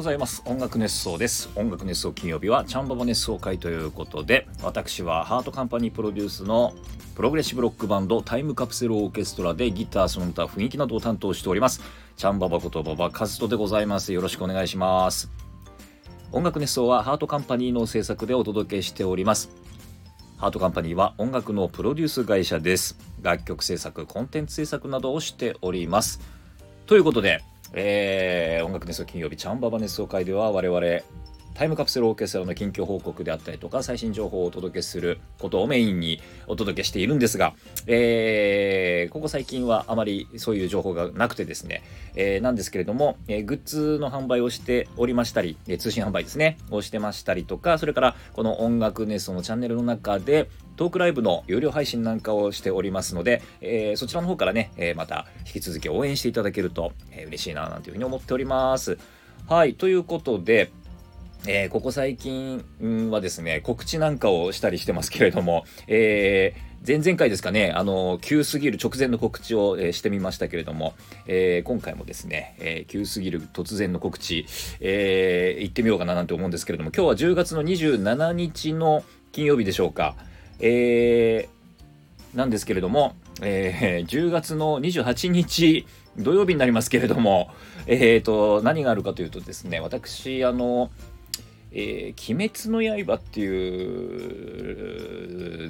ございます。音楽熱想です。音楽熱想金曜日はチャンババ熱想回ということで私はハートカンパニープロデュースのプログレッシブロックバンドタイムカプセルオーケストラでギターその他雰囲気などを担当しております。チャンババことババカズトでございます。よろしくお願いします。音楽熱想はハートカンパニーの制作でお届けしております。ハートカンパニーは音楽のプロデュース会社です。楽曲制作コンテンツ制作などをしております。ということでえー、音楽熱奏金曜日チャンババ熱奏会では我々タイムカプセルオーケストラの近況報告であったりとか最新情報をお届けすることをメインにお届けしているんですが、えー、ここ最近はあまりそういう情報がなくてですね、えー、なんですけれども、えー、グッズの販売をしておりましたり、え通信販売ですねをしてましたりとかそれからこの音楽熱奏のチャンネルの中でトークライブの有料配信なんかをしておりますので、えー、そちらの方からね、えー、また引き続き応援していただけると、えー、嬉しいななんていうふうに思っております。はい、ということで、えー、ここ最近はですね、告知なんかをしたりしてますけれども、えー、前々回ですかね、あの、急すぎる直前の告知を、えー、してみましたけれども、えー、今回もですね、え、急すぎる突然の告知、えー、行ってみようかななんて思うんですけれども、今日は10月の27日の金曜日でしょうか、えー、なんですけれども、えー、10月の28日土曜日になりますけれども、えーと、何があるかというとですね、私、あの、えー、鬼滅の刃ってい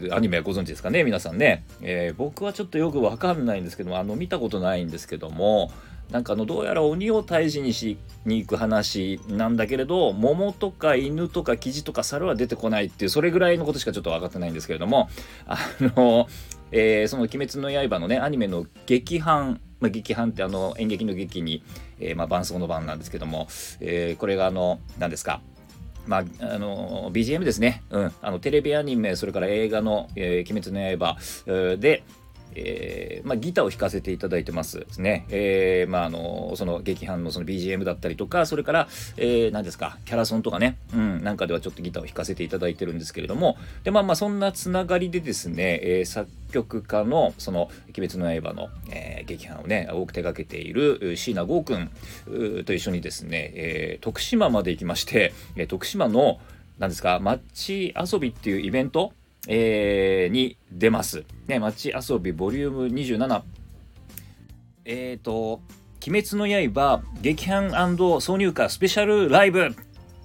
うアニメはご存知ですかね？皆さんね、えー、僕はちょっとよくわかんないんですけどもあの見たことないんですけどもなんかあのどうやら鬼を退治にしに行く話なんだけれど桃とか犬とかキジとか猿は出てこないっていうそれぐらいのことしかちょっと分かってないんですけれどもあの、えー、その「鬼滅の刃」のねアニメの劇版まあ、劇版ってあの演劇の劇に、えー、まあ、伴奏の番なんですけども、えー、これがあの何ですか？まあ、あの BGM ですね、うん、あのテレビアニメそれから映画の「えー、鬼滅の刃」で、えーまあ、ギターを弾かせていただいてますですね。えー、まあ、あの、その劇伴のその BGM だったりとか、それから、えー、何ですか、キャラソンとかね、うん、なんかではちょっとギターを弾かせていただいてるんですけれども、で、まあまあ、そんなつながりでですね、えー、作曲家の、その、鬼滅の刃の、えー、劇伴をね、多く手掛けている椎名剛君と一緒にですね、えー、徳島まで行きまして、えー、徳島の、何ですか、街遊びっていうイベントえー、に出ます。ね、街遊びボリューム27。えっ、ー、と、鬼滅の刃劇版挿入歌スペシャルライブ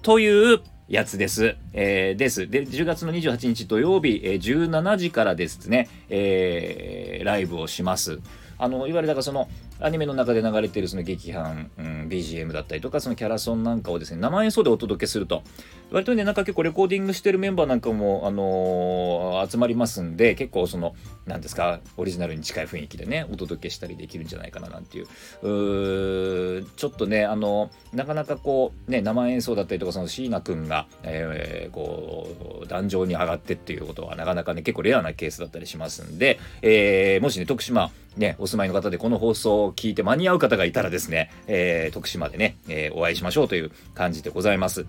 というやつです。えー、です。で、10月の28日土曜日、えー、17時からですね、えー、ライブをします。あのいわゆるだからそのアニメの中で流れてるその劇伴、うん、BGM だったりとかそのキャラソンなんかをですね生演奏でお届けすると。割とねなんか結構レコーディングしてるメンバーなんかも、あのー、集まりますんで結構その何ですかオリジナルに近い雰囲気でねお届けしたりできるんじゃないかななんていう。ちょっとねあのなかなかこうね生演奏だったりとかその椎名君が、えー、こう壇上に上がってっていうことはなかなかね結構レアなケースだったりしますんで、えー、もしね徳島ね、お住まいの方でこの放送を聞いて間に合う方がいたらですね、えー、徳島でね、えー、お会いしましょうという感じでございます。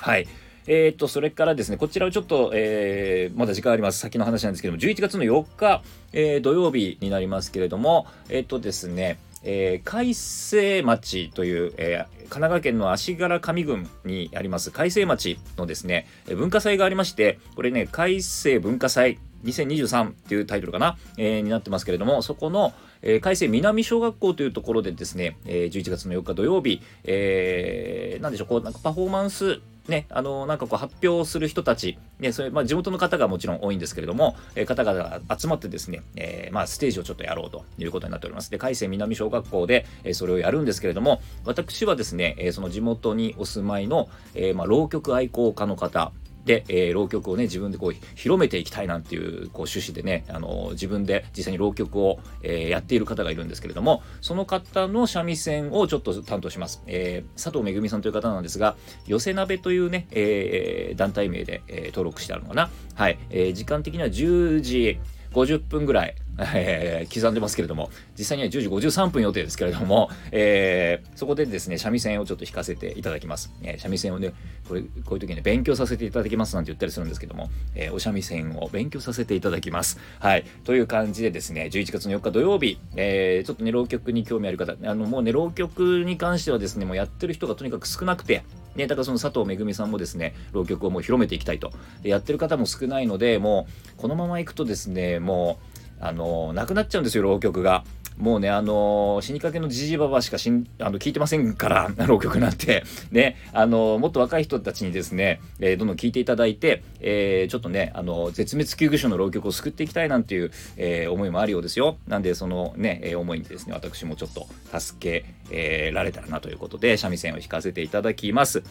はい。えー、と、それからですね、こちらをちょっと、えー、まだ時間あります。先の話なんですけども、11月の4日、えー、土曜日になりますけれども、えっ、とですね、えー、海西町という、えー、神奈川県の足柄上郡にあります海西町のですね、文化祭がありまして、これね、海西文化祭2023っていうタイトルかな、えー、になってますけれども、そこの、えー、海星南小学校というところでですね、えー、11月の4日土曜日、えー、なんでしょう、こう、なんかパフォーマンス、ね、あの、なんかこう発表する人たち、ね、それ、まあ地元の方がもちろん多いんですけれども、えー、方々が集まってですね、えー、まあステージをちょっとやろうということになっております。で、海星南小学校で、えー、それをやるんですけれども、私はですね、え、その地元にお住まいの、え、まあ浪曲愛好家の方、で、えー、浪曲をね、自分でこう、広めていきたいなんていう、こう、趣旨でね、あの、自分で実際に浪曲を、えー、やっている方がいるんですけれども、その方の三味線をちょっと担当します。えー、佐藤めぐみさんという方なんですが、寄せ鍋というね、えー、団体名で、えー、登録してあるのかな。はい。えー、時間的には10時、50分ぐらい、えー、刻んでますけれども実際には10時53分予定ですけれども、えー、そこでですね三味線をちょっと弾かせていただきます、えー、三味線をねこれこういう時に、ね、勉強させていただきますなんて言ったりするんですけども、え、お三味線を勉強させていただきます。はい。という感じでですね11月の4日土曜日、え、ちょっとね浪曲に興味ある方あのもうね浪曲に関してはですねもうやってる人がとにかく少なくてね、だからその佐藤めぐみさんもですね浪曲をもう広めていきたいと。やってる方も少ないのでもうこのままいくとですねもうあのなくなっちゃうんですよ浪曲が。もうね、あの死にかけのじじばばしかしんあの聞いてませんから、浪曲なんて。ね、あのもっと若い人たちにですね、えー、どんどん聞いていただいて、えー、ちょっとね、あの絶滅危惧種の浪曲を救っていきたいなんていう、え、思いもあるようですよ。なんで、そのね、え思いにですね、私もちょっと助け、えられたらなということで、三味線を弾かせていただきます。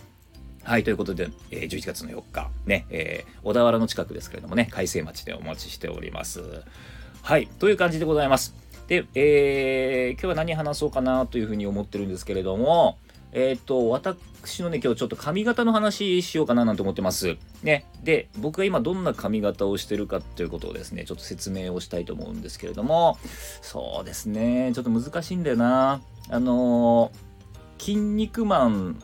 はい、ということで、えー、11月の4日、ね、え、小田原の近くですけれどもね、海星町でお待ちしております。はい、という感じでございます。で、えー、今日は何話そうかなというふうに思ってるんですけれども、えっ、ー、と、私のね、今日ちょっと髪型の話しようかななんて思ってます。ね。で、僕が今どんな髪型をしてるかということをですね、ちょっと説明をしたいと思うんですけれども、そうですね、ちょっと難しいんだよな。あのー、筋肉マン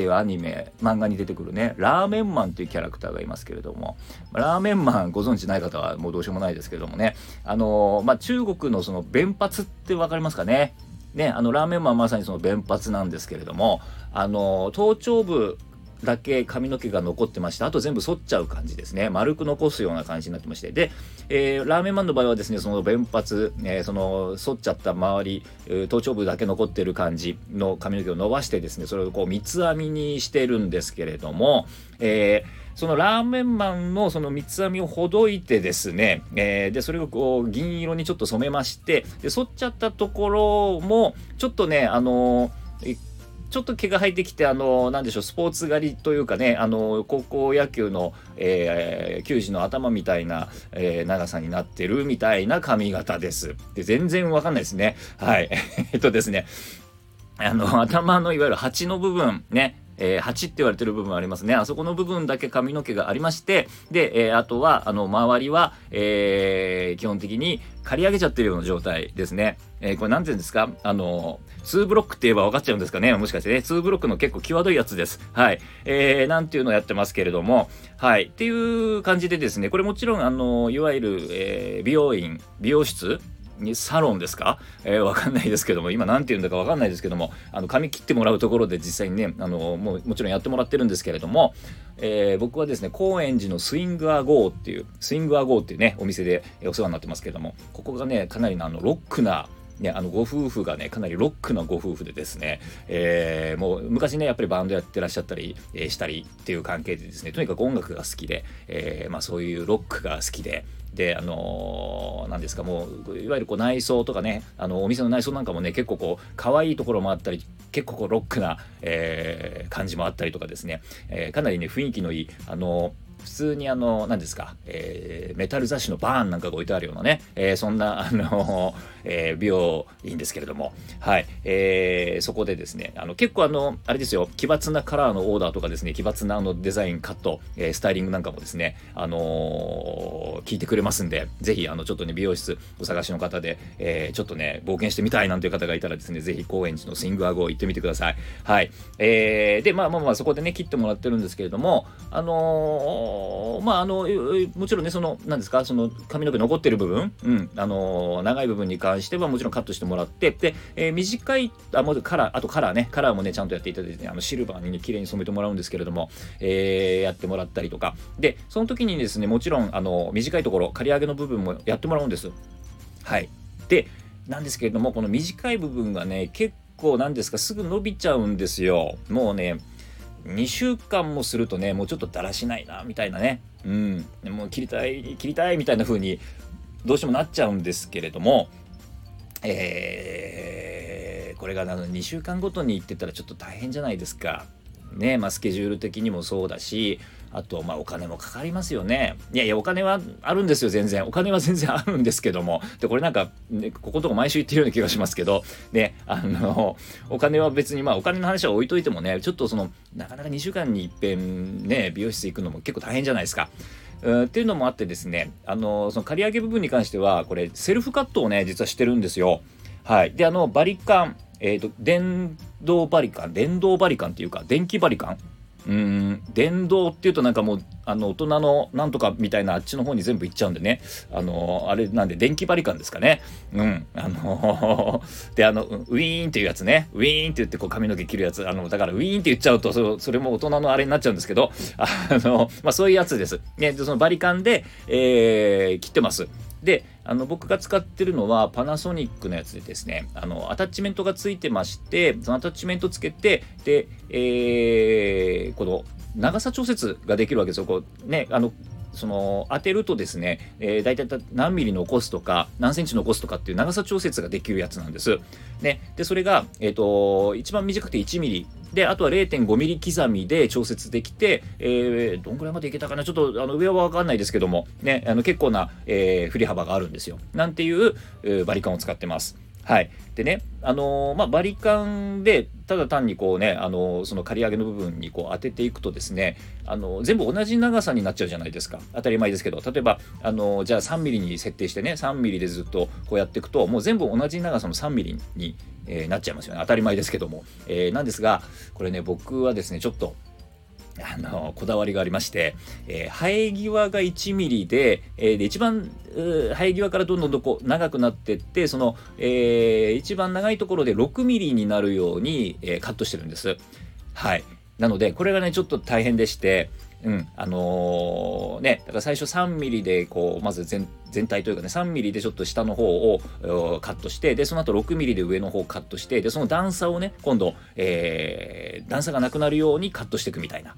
っていうアニメ漫画に出てくるねラーメンマンというキャラクターがいますけれどもラーメンマンご存知ない方はもうどうしようもないですけどもねあのまあ、中国のその弁髪って分かりますかね？ねあのラーメンマンまさにその弁髪なんですけれどもあの頭頂部だけ髪の毛が残ってましてあと全部剃っちゃう感じですね。丸く残すような感じになってまして。で、えー、ラーメンマンの場合はですねその弁髪、えー、その剃っちゃった周り頭頂部だけ残ってる感じの髪の毛を伸ばしてですねそれをこう三つ編みにしてるんですけれども、えーそのラーメンマンのその三つ編みをほどいてですね、えー、でそれをこう銀色にちょっと染めましてで剃っちゃったところもちょっとねあのーちょっと毛が生えてきて、あの、なんでしょう、スポーツ狩りというかね、あの、高校野球の、えー、球児の頭みたいな、えー、長さになってるみたいな髪型です。で、全然わかんないですね。はい。えっとですね、あの、頭のいわゆる鉢の部分、ね、えー、8って言われてる部分ありますね。あそこの部分だけ髪の毛がありまして、で、えー、あとは、あの、周りは、えー、基本的に刈り上げちゃってるような状態ですね。えー、これ何て言うんですか？あの、2ブロックって言えば分かっちゃうんですかね？もしかしてね、2ブロックの結構際どいやつです。はい。えー、なんていうのをやってますけれども、はい。っていう感じでですね、これもちろん、あの、いわゆる、えー、美容院、美容室、サロンですか、えー、わかんないですけども今何て言うんだかわかんないですけどもあの髪切ってもらうところで実際にねあのもうもちろんやってもらってるんですけれども、えー、僕はですね高円寺のスイングアゴーっていうスイングアゴーっていうねお店でお世話になってますけどもここがねかなりのあのロックなね、あのご夫婦がねかなりロックなご夫婦でですね、えー、もう昔ねやっぱりバンドやってらっしゃったり、えー、したりっていう関係でですねとにかく音楽が好きで、えーまあ、そういうロックが好きでであの何、ですかもういわゆるこう内装とかねあのお店の内装なんかもね結構こう可愛いところもあったり結構こうロックな、えー、感じもあったりとかですね、えー、かなりね雰囲気のいいあの普通にあの何ですか、え、メタル雑誌のバーンなんかが置いてあるようなね、え、そんなあの、えー、美容院ですけれども。はい、えー、そこでですねあの結構あのあれですよ奇抜なカラーのオーダーとかですね奇抜なあのデザインカット、えー、スタイリングなんかもですねあの、聞いてくれますんでぜひあのちょっとね美容室お探しの方で、えー、ちょっとね冒険してみたいなんていう方がいたらですねぜひ高円寺のスイングアゴー行ってみてください。はい、えー、でまあまあまあそこでね切ってもらってるんですけれどもあのまああのもちろんねその何ですかその髪の毛残ってる部分、うん、あの長い部分に関関してはもちろんカットしてもらってで、えー、短いあもうカラーあとカラーねカラーもねちゃんとやっていただいて、ね、あのシルバーにね綺麗に染めてもらうんですけれども、えー、やってもらったりとか。でその時にですねもちろんあの短いところ刈り上げの部分もやってもらうんです。はい。でなんですけれどもこの短い部分がね結構なんですかすぐ伸びちゃうんですよ。もうね2週間もするとねもうちょっとだらしないなみたいなね。うん。もう切りたい切りたいみたいな風にどうしてもなっちゃうんですけれどもえー、これがあの2週間ごとに行ってたらちょっと大変じゃないですか。ねまあ、スケジュール的にもそうだしあとまあお金もかかりますよね。いやいやお金はあるんですよ全然。お金は全然あるんですけども。でこれなんか、ね、こことこ毎週言ってるような気がしますけど。ねあのお金は別にまあお金の話は置いといてもねちょっとそのなかなか2週間にいっぺんね美容室行くのも結構大変じゃないですか。うんっていうのもあってですねあのその刈り上げ部分に関してはこれセルフカットをね実はしてるんですよ。はい、であのバリカン、えーと、電動バリカン電動バリカンっていうか電気バリカン？うん電動っていうとなんかもうあの大人のなんとかみたいなあっちの方に全部行っちゃうんでね。あのあれなんで電気バリカンですかね。うん。あの であのウィーンっていうやつね。ウィーンって言ってこう髪の毛切るやつ。あのだからウィーンって言っちゃうとそそれも大人のあれになっちゃうんですけど。あのまあそういうやつです。ね、でそのバリカンで、えー、切ってます。であの僕が使ってるのはパナソニックのやつでですね。あのアタッチメントがついてましてそのアタッチメントつけてで、えー、この長さ調節ができるわけですよこうねあのその当てるとですね、えー、大体何ミリ残すとか何センチ残すとかっていう長さ調節ができるやつなんです。ね、でそれが、えーと、一番短くて1ミリであとは0.5ミリ刻みで調節できて、えー、どんぐらいまでいけたかな？ちょっとあの上は分かんないですけども、ね、あの結構な、えー、振り幅があるんですよ。なんていう、えー、バリカンを使ってます。はい。でね、あのー、まあ、バリカンで、ただ単にこうね、あのー、その刈り上げの部分にこう当てていくとですね、あのー、全部同じ長さになっちゃうじゃないですか。当たり前ですけど、例えば、あのじゃあ3ミリに設定してね、3ミリでずっとこうやっていくと、もう全部同じ長さの3ミリに、えなっちゃいますよね。当たり前ですけども。えなんですが、これね、僕はですね、ちょっと、あのこだわりがありまして、えー、生え際が1ミリで,、えー、で一番生え際からどんどんどこ長くなってってその、えー、一番長いところで6ミリになるように、えー、カットしてるんです。はいなのでこれがねちょっと大変でしてうん、あのー、ね、だから最初 3mm で、こう、まず全全体というかね、3mm でちょっと下の方をカットして、で、その後 6mm で上の方をカットして、で、その段差をね、今度、えー、段差がなくなるようにカットしていくみたいな。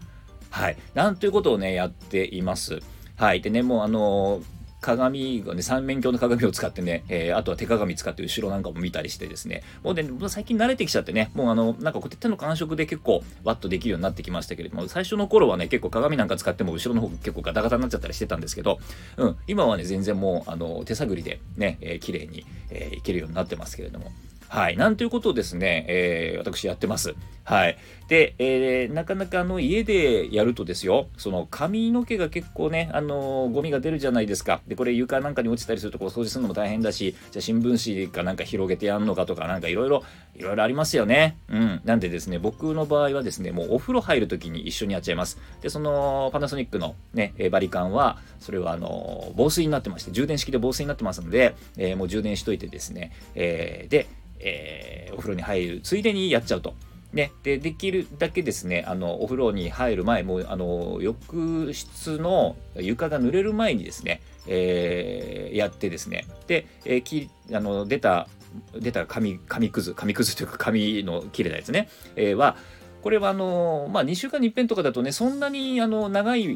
はい。なんということをね、やっています。はい。でね、もうあのー鏡がね、三面鏡の鏡を使ってね、えー、あとは手鏡使って後ろなんかも見たりしてですね、もうね、最近慣れてきちゃってね、もうあの、なんかこう手の感触で結構ワッとできるようになってきましたけれども、最初の頃はね、結構鏡なんか使っても後ろの方結構ガタガタになっちゃったりしてたんですけど、うん、今はね、全然もう、あの、手探りでね、えー、綺麗に、えー、いけるようになってますけれども、はい。なんということをですね、えー、私やってます。はい。で、えー、なかなかあの家でやるとですよ、その髪の毛が結構ね、あのー、ゴミが出るじゃないですか。で、これ床なんかに落ちたりするとこう掃除するのも大変だし、じゃ新聞紙かなんか広げてやんのかとか、なんかいろいろ、いろいろありますよね。うん。なんでですね、僕の場合はですね、もうお風呂入るときに一緒にやっちゃいます。で、そのパナソニックのね、バリカンは、それはあの防水になってまして、充電式で防水になってますので、えー、もう充電しといてですね、えー、で、えー、お風呂に入るついでにやっちゃうと。ね、でできるだけですねあのお風呂に入る前もあの浴室の床が濡れる前にですね、えー、やってですね。で、えー、きあの出た出た紙紙くず紙くずというか紙の切れたやつね、えー、はこれはあの、まあ、2週間に一遍とかだとね、そんなにあの長い、え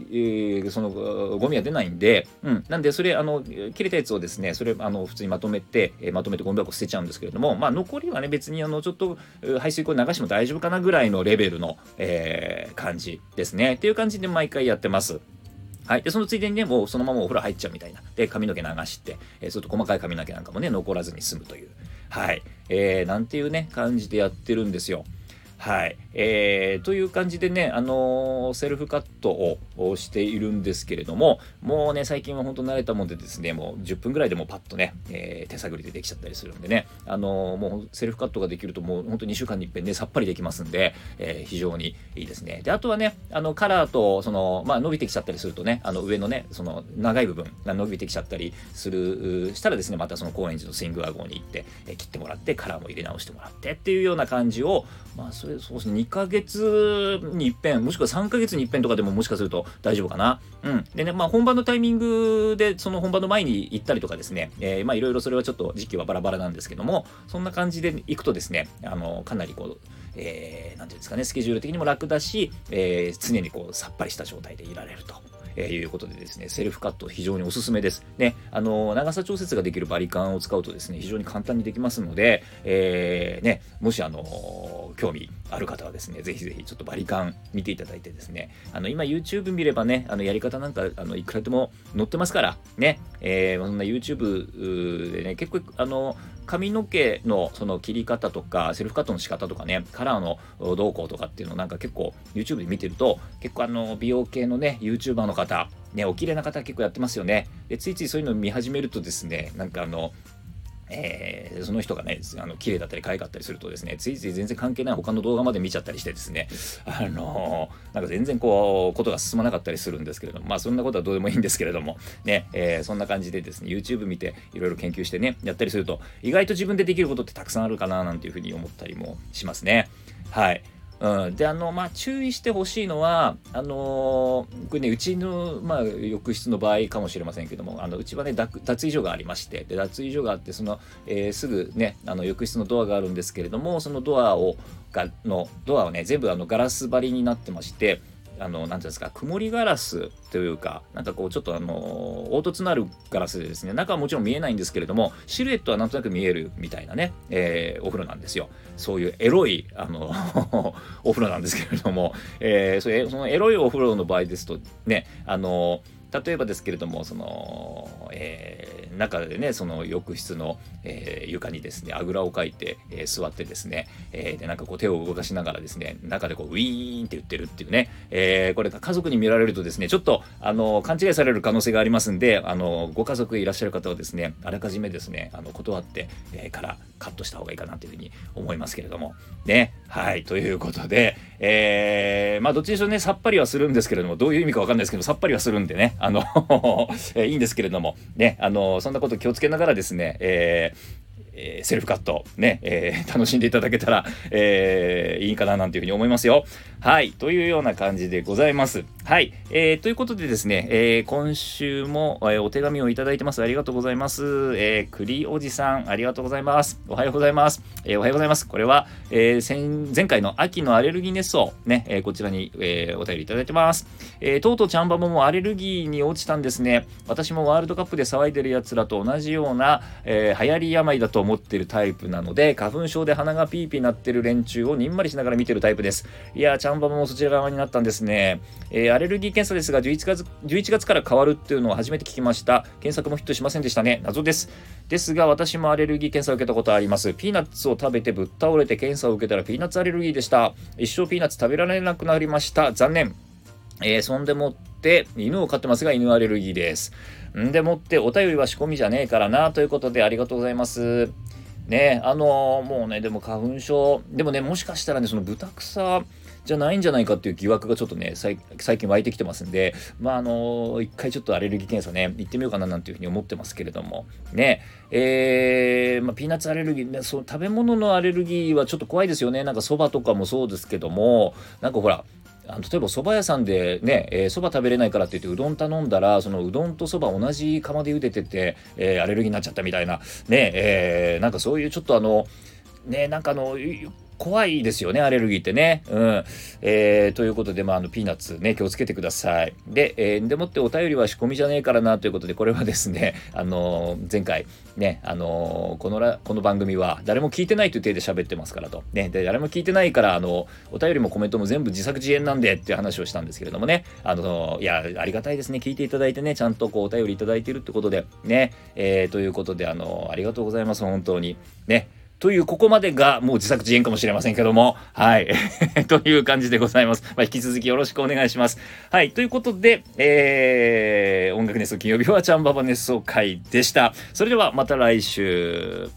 ー、そのゴミは出ないんで、うん、なんで、それ、あの、切れたやつをですね、それ、あの、普通にまとめて、えー、まとめてゴミ箱捨てちゃうんですけれども、まあ、残りはね、別に、あの、ちょっと排水溝流しても大丈夫かなぐらいのレベルの、えー、感じですね。っていう感じで毎回やってます。はい。で、そのついでにね、もうそのままお風呂入っちゃうみたいな。で、髪の毛流して、えー、それと細かい髪の毛なんかもね、残らずに済むという。はい。えー、なんていうね、感じでやってるんですよ。はい。えー、という感じでね、あのー、セルフカットをしているんですけれども、もうね、最近は本当慣れたもんでですね、もう10分ぐらいでもパッとね、えー、手探りでできちゃったりするんでね、あのー、もうセルフカットができるともう本当2週間に一遍ね、さっぱりできますんで、え非常にいいですね。で、あとはね、あの、カラーと、その、まあ、伸びてきちゃったりするとね、あの、上のね、その、長い部分が伸びてきちゃったりする、したらですね、またその高円寺のスイングワゴンに行って、え切ってもらって、カラーも入れ直してもらってっていうような感じを、まあ、それ、そうですね、2ヶ月に一遍、もしくは3ヶ月に一遍とかでももしかすると大丈夫かな。うん。でね、まあ本番のタイミングで、その本番の前に行ったりとかですね、えー、まあいろいろそれはちょっと時期はバラバラなんですけども、そんな感じで行くとですね、あの、かなりこう、えー、ていうんですかね、スケジュール的にも楽だし、えー、常にこう、さっぱりした状態でいられると。えー、いうことでですね、セルフカット非常におすすめです。ね、あの、長さ調節ができるバリカンを使うとですね、非常に簡単にできますので、えー、ね、もしあの、興味ある方はですね、ぜひぜひちょっとバリカン見ていただいてですね、あの、今 YouTube 見ればね、あの、やり方なんか、あの、いくらでも載ってますから、ね、えー、そんな YouTube でね、結構、あの、髪の毛のその切り方とか、セルフカットの仕方とかね、カラーの動向とかっていうのをなんか結構 YouTube で見てると、結構あの、美容系のね、YouTuber の方、ね、お綺麗な方結構やってますよね。で、ついついそういうの見始めるとですね、なんかあの、えー、その人がね、あの綺麗だったり可愛かったりするとですね、ついつい全然関係ない他の動画まで見ちゃったりしてですね、あのー、なんか全然こう、ことが進まなかったりするんですけれども、まあそんなことはどうでもいいんですけれども、ね、えー、そんな感じでですね、YouTube 見ていろいろ研究してね、やったりすると、意外と自分でできることってたくさんあるかななんていうふうに思ったりもしますね。はい。うん、であのまあ注意してほしいのはあのー、これねうちの、まあ、浴室の場合かもしれませんけどもあのうちはね脱衣所がありましてで脱衣所があってその、えー、すぐねあの浴室のドアがあるんですけれどもそのドアをがのドアをね全部あのガラス張りになってましてあの、なんていうんですか、曇りガラスというか、なんかこう、ちょっとあの、凹凸のあるガラスでですね、中はもちろん見えないんですけれども、シルエットはなんとなく見えるみたいなね、えー、お風呂なんですよ。そういうエロい、あの お風呂なんですけれども、えー、それそのエロいお風呂の場合ですと、ね、あの例えばですけれども、その、えー、中でね、その浴室の、えー、床にですね、あぐらをかいて、えー、座ってですね、えー、で、なんかこう手を動かしながらですね、中でこうウィーンって言ってるっていうね、え、これが家族に見られるとですね、ちょっと、あの、勘違いされる可能性がありますんで、あの、ご家族いらっしゃる方はですね、あらかじめですね、あの、断って、え、からカットした方がいいかなというふうに思いますけれども、ね、はい、ということで、えー、まあ、どっちにしろね、さっぱりはするんですけれども、どういう意味かわかんないですけど、さっぱりはするんでね、あの えいいんですけれども、ね、あのそんなこと気をつけながらですね、えーえー、セルフカットね、えー、楽しんでいただけたら、えー、いいかななんていうふうに思いますよ。はい。というような感じでございます。はい。えー、ということでですね、えー、今週も、えー、お手紙をいただいてます。ありがとうございます。えー、栗おじさん、ありがとうございます。おはようございます。えー、おはようございます。これは、えー、先前回の秋のアレルギー熱奏、ね、えー、こちらに、えー、お便りいただいてます。えー、とうとうちゃんばばもアレルギーに落ちたんですね。私もワールドカップで騒いでる奴らと同じような、えー、流行り病だと思ってるタイプなので、花粉症で鼻がピーピーなってる連中をにんまりしながら見てるタイプです。いやー、ちゃんばばもそちら側になったんですね。えー、アレルギー検査ですが11月、11月から変わるっていうのを初めて聞きました。検索もヒットしませんでしたね。謎です。ですが、私もアレルギー検査を受けたことあります。ピーナッツを食べてぶっ倒れて検査を受けたらピーナッツアレルギーでした。一生ピーナッツ食べられなくなりました。残念。えー、そんでもって、犬を飼ってますが、犬アレルギーです。んでもって、お便りは仕込みじゃねえからな、ということでありがとうございます。ねあのー、もうね、でも花粉症、でもね、もしかしたらね、その豚草じゃないんじゃないかっていう疑惑がちょっとね、最近湧いてきてますんで、まあ、あのー、一回ちょっとアレルギー検査ね、行ってみようかななんていうふうに思ってますけれども、ね、えー、まあ、ピーナッツアレルギー、ね、そう食べ物のアレルギーはちょっと怖いですよね。なんかそばとかもそうですけども、なんかほら、あの例えば蕎麦屋さんでね、えー、蕎麦食べれないからって言ってうどん頼んだらそのうどんと蕎麦同じ釜で茹でてて、えー、アレルギーになっちゃったみたいなねえー、なんかそういうちょっとあのねなんかあの怖いですよね、アレルギーってね。うん。えー、ということで、まあ、あの、ピーナッツね、気をつけてください。で、えー、でもってお便りは仕込みじゃねえからな、ということで、これはですね、あのー、前回、ね、あのー、このら、この番組は、誰も聞いてないという体で喋ってますからと。ね、で、誰も聞いてないから、あの、お便りもコメントも全部自作自演なんでっていう話をしたんですけれどもね、あの、いや、ありがたいですね、聞いていただいてね、ちゃんとこう、お便りいただいてるってことで、ね、えー、ということで、あの、ありがとうございます、本当に。ね、という、ここまでがもう自作自演かもしれませんけども、はい。という感じでございます。まあ、引き続きよろしくお願いします。はい。ということで、えー、音楽ネスト金曜日はチャンババ熱奏会でした。それではまた来週。